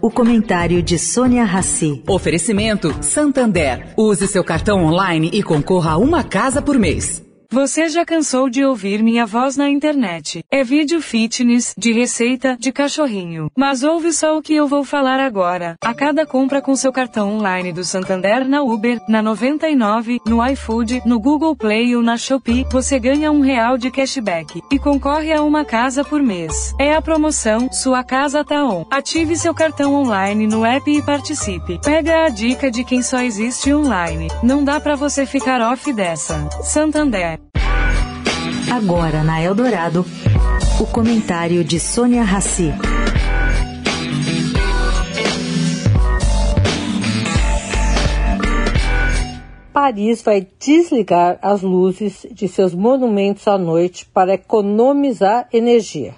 O comentário de Sônia Rassi. Oferecimento Santander. Use seu cartão online e concorra a uma casa por mês. Você já cansou de ouvir minha voz na internet? É vídeo fitness, de receita, de cachorrinho. Mas ouve só o que eu vou falar agora. A cada compra com seu cartão online do Santander na Uber, na 99, no iFood, no Google Play ou na Shopee, você ganha um real de cashback e concorre a uma casa por mês. É a promoção Sua Casa Tá On. Ative seu cartão online no app e participe. Pega a dica de quem só existe online. Não dá para você ficar off dessa. Santander. Agora na Eldorado, o comentário de Sônia Rassi. Paris vai desligar as luzes de seus monumentos à noite para economizar energia.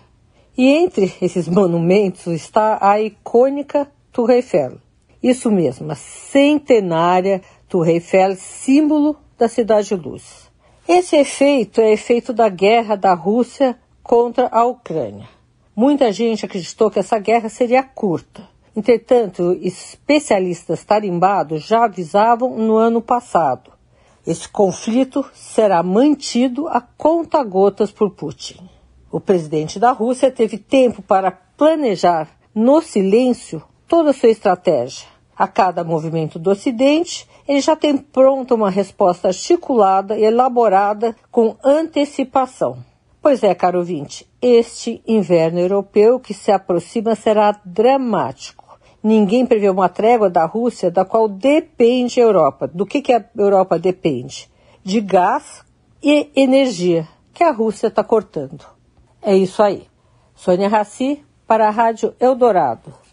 E entre esses monumentos está a icônica Tour Eiffel. Isso mesmo, a centenária Tour Eiffel, símbolo da Cidade Luz. Esse efeito é efeito da guerra da Rússia contra a Ucrânia. Muita gente acreditou que essa guerra seria curta. Entretanto, especialistas tarimbados já avisavam no ano passado. Esse conflito será mantido a conta-gotas por Putin. O presidente da Rússia teve tempo para planejar no silêncio toda a sua estratégia. A cada movimento do Ocidente, ele já tem pronta uma resposta articulada e elaborada com antecipação. Pois é, caro ouvinte, este inverno europeu que se aproxima será dramático. Ninguém prevê uma trégua da Rússia, da qual depende a Europa. Do que, que a Europa depende? De gás e energia, que a Rússia está cortando. É isso aí. Sônia Raci, para a Rádio Eldorado.